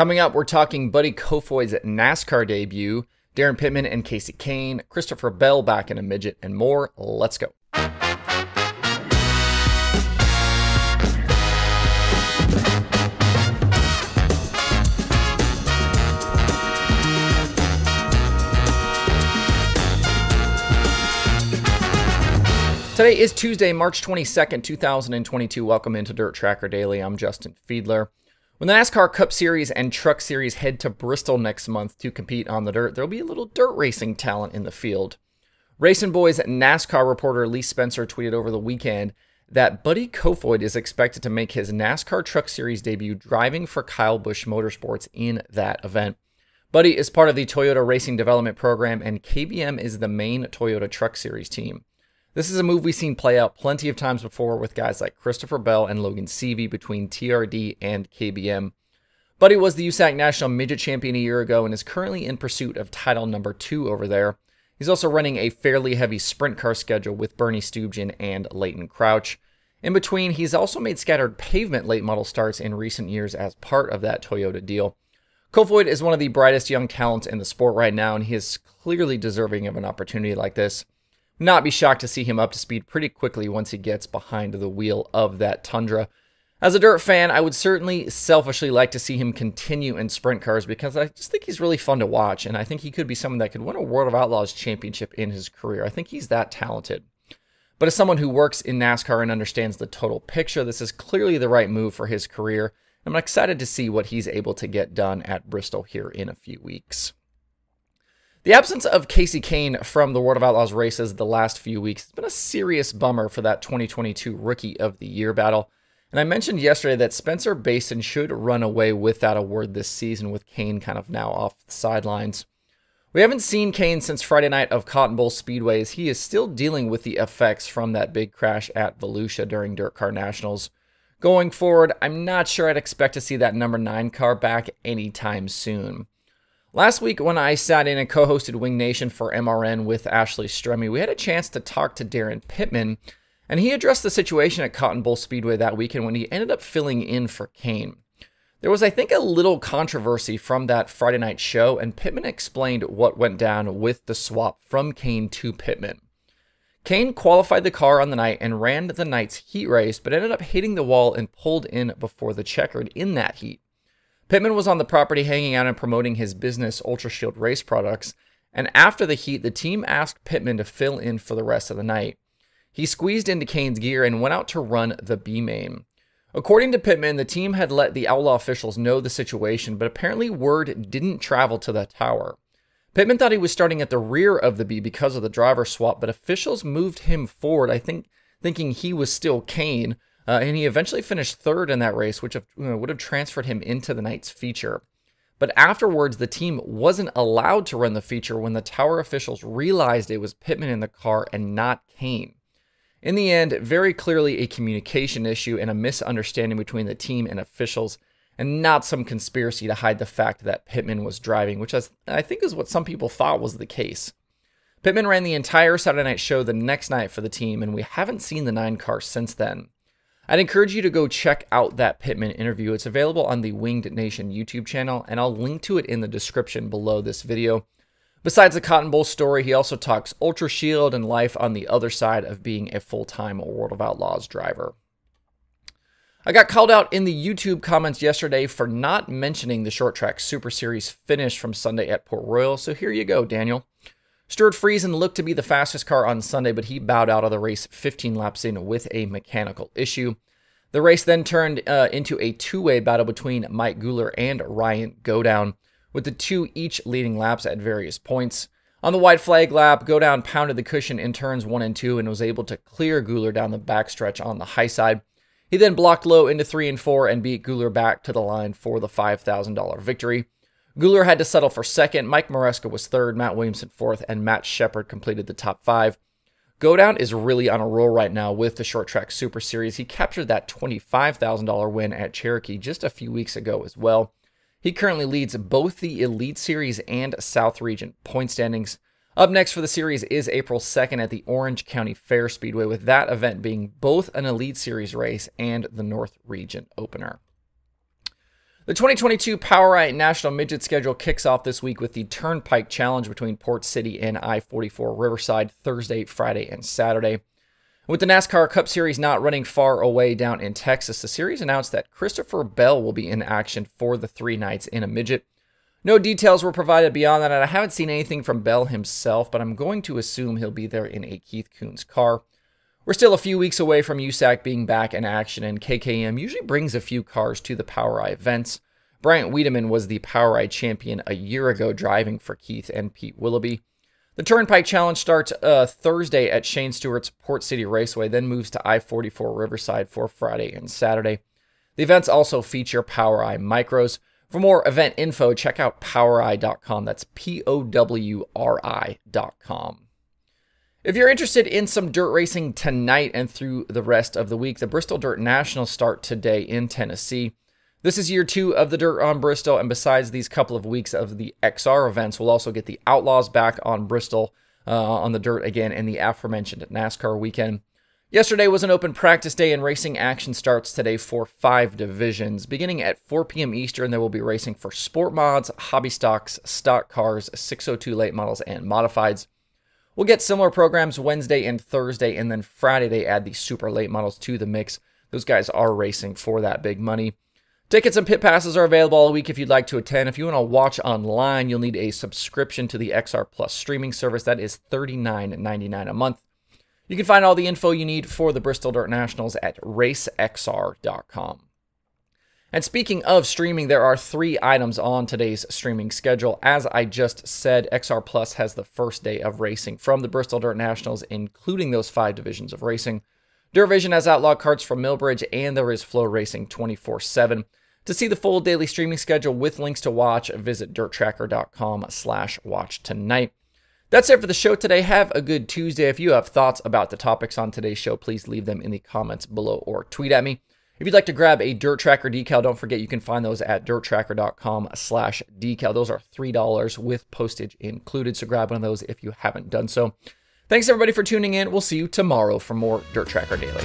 Coming up, we're talking Buddy Kofoid's NASCAR debut, Daryn Pittman and Kasey Kahne, Christopher Bell back in a midget, and more. Let's go. Today is Tuesday, March 22nd, 2022. Welcome into Dirt Tracker Daily. I'm Justin Fiedler. When the NASCAR Cup Series and Truck Series head to Bristol next month to compete on the dirt, there'll be a little dirt racing talent in the field. Racing Boys NASCAR reporter Lee Spencer tweeted over the weekend that Buddy Kofoid is expected to make his NASCAR Truck Series debut driving for Kyle Busch Motorsports in that event. Buddy is part of the Toyota Racing Development Program, and KBM is the main Toyota Truck Series team. This is a move we've seen play out plenty of times before with guys like Christopher Bell and Logan Seavey between TRD and KBM. Buddy was the USAC National Midget Champion a year ago and is currently in pursuit of title number two over there. He's also running a fairly heavy sprint car schedule with Bernie Stuebgen and Leighton Crouch. In between, he's also made scattered pavement late model starts in recent years as part of that Toyota deal. Kofoid is one of the brightest young talents in the sport right now, and he is clearly deserving of an opportunity like this not be shocked to see him up to speed pretty quickly once he gets behind the wheel of that Tundra. As a dirt fan, I would certainly selfishly like to see him continue in sprint cars because I just think he's really fun to watch, and I think he could be someone that could win a World of Outlaws championship in his career. I think he's that talented. But as someone who works in NASCAR and understands the total picture, this is clearly the right move for his career. I'm excited to see what he's able to get done at Bristol here in a few weeks. The absence of Kasey Kahne from the World of Outlaws races the last few weeks has been a serious bummer for that 2022 Rookie of the Year battle. And I mentioned yesterday that Spencer Bayston should run away with that award this season, with Kahne kind of now off the sidelines. We haven't seen Kahne since Friday night of Cotton Bowl Speedway, as he is still dealing with the effects from that big crash at Volusia during Dirt Car Nationals. Going forward, I'm not sure I'd expect to see that number 9 car back anytime soon. Last week, when I sat in and co hosted Winged Nation for MRN with Ashley Stremme, we had a chance to talk to Daryn Pittman, and he addressed the situation at Cotton Bowl Speedway that weekend when he ended up filling in for Kahne. There was, I think, a little controversy from that Friday night show, and Pittman explained what went down with the swap from Kahne to Pittman. Kahne qualified the car on the night and ran the night's heat race, but ended up hitting the wall and pulled in before the checkered in that heat. Pittman was on the property hanging out and promoting his business Ultra Shield race products, and after the heat, the team asked Pittman to fill in for the rest of the night. He squeezed into Kahne's gear and went out to run the B main. According to Pittman, the team had let the Outlaw officials know the situation, but apparently word didn't travel to the tower. Pittman thought he was starting at the rear of the B because of the driver swap, but officials moved him forward, I think thinking he was still Kahne, uh, and he eventually finished third in that race, which have, you know, would have transferred him into the night's feature. But afterwards, the team wasn't allowed to run the feature when the tower officials realized it was Pittman in the car and not Kahne. In the end, very clearly a communication issue and a misunderstanding between the team and officials, and not some conspiracy to hide the fact that Pittman was driving, which I think is what some people thought was the case. Pittman ran the entire Saturday night show the next night for the team, and we haven't seen the nine car since then. I'd encourage you to go check out that Pittman interview. It's available on the Winged Nation YouTube channel, and I'll link to it in the description below this video. Besides the Cotton Bowl story, he also talks Ultra Shield and life on the other side of being a full time World of Outlaws driver. I got called out in the YouTube comments yesterday for not mentioning the short track Super Series finish from Sunday at Port Royal, so here you go, Daniel. Stewart Friesen looked to be the fastest car on Sunday, but he bowed out of the race 15 laps in with a mechanical issue. The race then turned uh, into a two way battle between Mike Gular and Ryan Godown, with the two each leading laps at various points. On the white flag lap, Godown pounded the cushion in turns one and two and was able to clear Gular down the backstretch on the high side. He then blocked low into three and four and beat Gular back to the line for the $5,000 victory. Gular had to settle for second. Mike Maresca was third, Matt Williamson fourth, and Matt Sheppard completed the top five. Godown is really on a roll right now with the short track super series. He captured that $25,000 win at Cherokee just a few weeks ago as well. He currently leads both the Elite Series and South Region point standings. Up next for the series is April 2nd at the Orange County Fair Speedway, with that event being both an Elite Series race and the North Region opener. The 2022POWRi National Midget schedule kicks off this week with the Turnpike Challenge between Port City and I 44 Riverside Thursday, Friday, and Saturday. With the NASCAR Cup Series not running far away down in Texas, the series announced that Christopher Bell will be in action for the three nights in a midget. No details were provided beyond that, and I haven't seen anything from Bell himself, but I'm going to assume he'll be there in a Keith Kunz car. We're still a few weeks away from USAC being back in action, and KKM usually brings a few cars to the POWRi events. Bryant Wiedeman was the POWRi champion a year ago, driving for Keith and Pete Willoughby. The Turnpike Challenge starts uh, Thursday at Shane Stewart's Port City Raceway, then moves to I 44 Riverside for Friday and Saturday. The events also feature POWRi Micros. For more event info, check out powri.com. That's P O W R I.com. If you're interested in some dirt racing tonight and through the rest of the week, the Bristol Dirt Nationals start today in Tennessee. This is year two of the Dirt on Bristol, and besides these couple of weeks of the XR events, we'll also get the Outlaws back on Bristol uh, on the dirt again in the aforementioned NASCAR weekend. Yesterday was an open practice day, and racing action starts today for five divisions. Beginning at 4 p.m. Eastern, there will be racing for sport mods, hobby stocks, stock cars, 602 late models, and modifieds. We'll get similar programs Wednesday and Thursday, and then Friday they add the super late models to the mix. Those guys are racing for that big money. Tickets and pit passes are available all week if you'd like to attend. If you want to watch online, you'll need a subscription to the XR Plus streaming service. That is $39.99 a month. You can find all the info you need for the Bristol Dirt Nationals at racexr.com. And speaking of streaming, there are three items on today's streaming schedule. As I just said, XR Plus has the first day of racing from the Bristol Dirt Nationals, including those five divisions of racing. DIRTVision has outlaw karts from Millbridge, and there is FloRacing 24 7. To see the full daily streaming schedule with links to watch, visit dirttracker.com slash watch tonight. That's it for the show today. Have a good Tuesday. If you have thoughts about the topics on today's show, please leave them in the comments below or tweet at me. If you'd like to grab a Dirt Tracker decal, don't forget you can find those at dirttracker.com slash decal. Those are $3 with postage included, so grab one of those if you haven't done so. Thanks everybody for tuning in. We'll see you tomorrow for more Dirt Tracker Daily.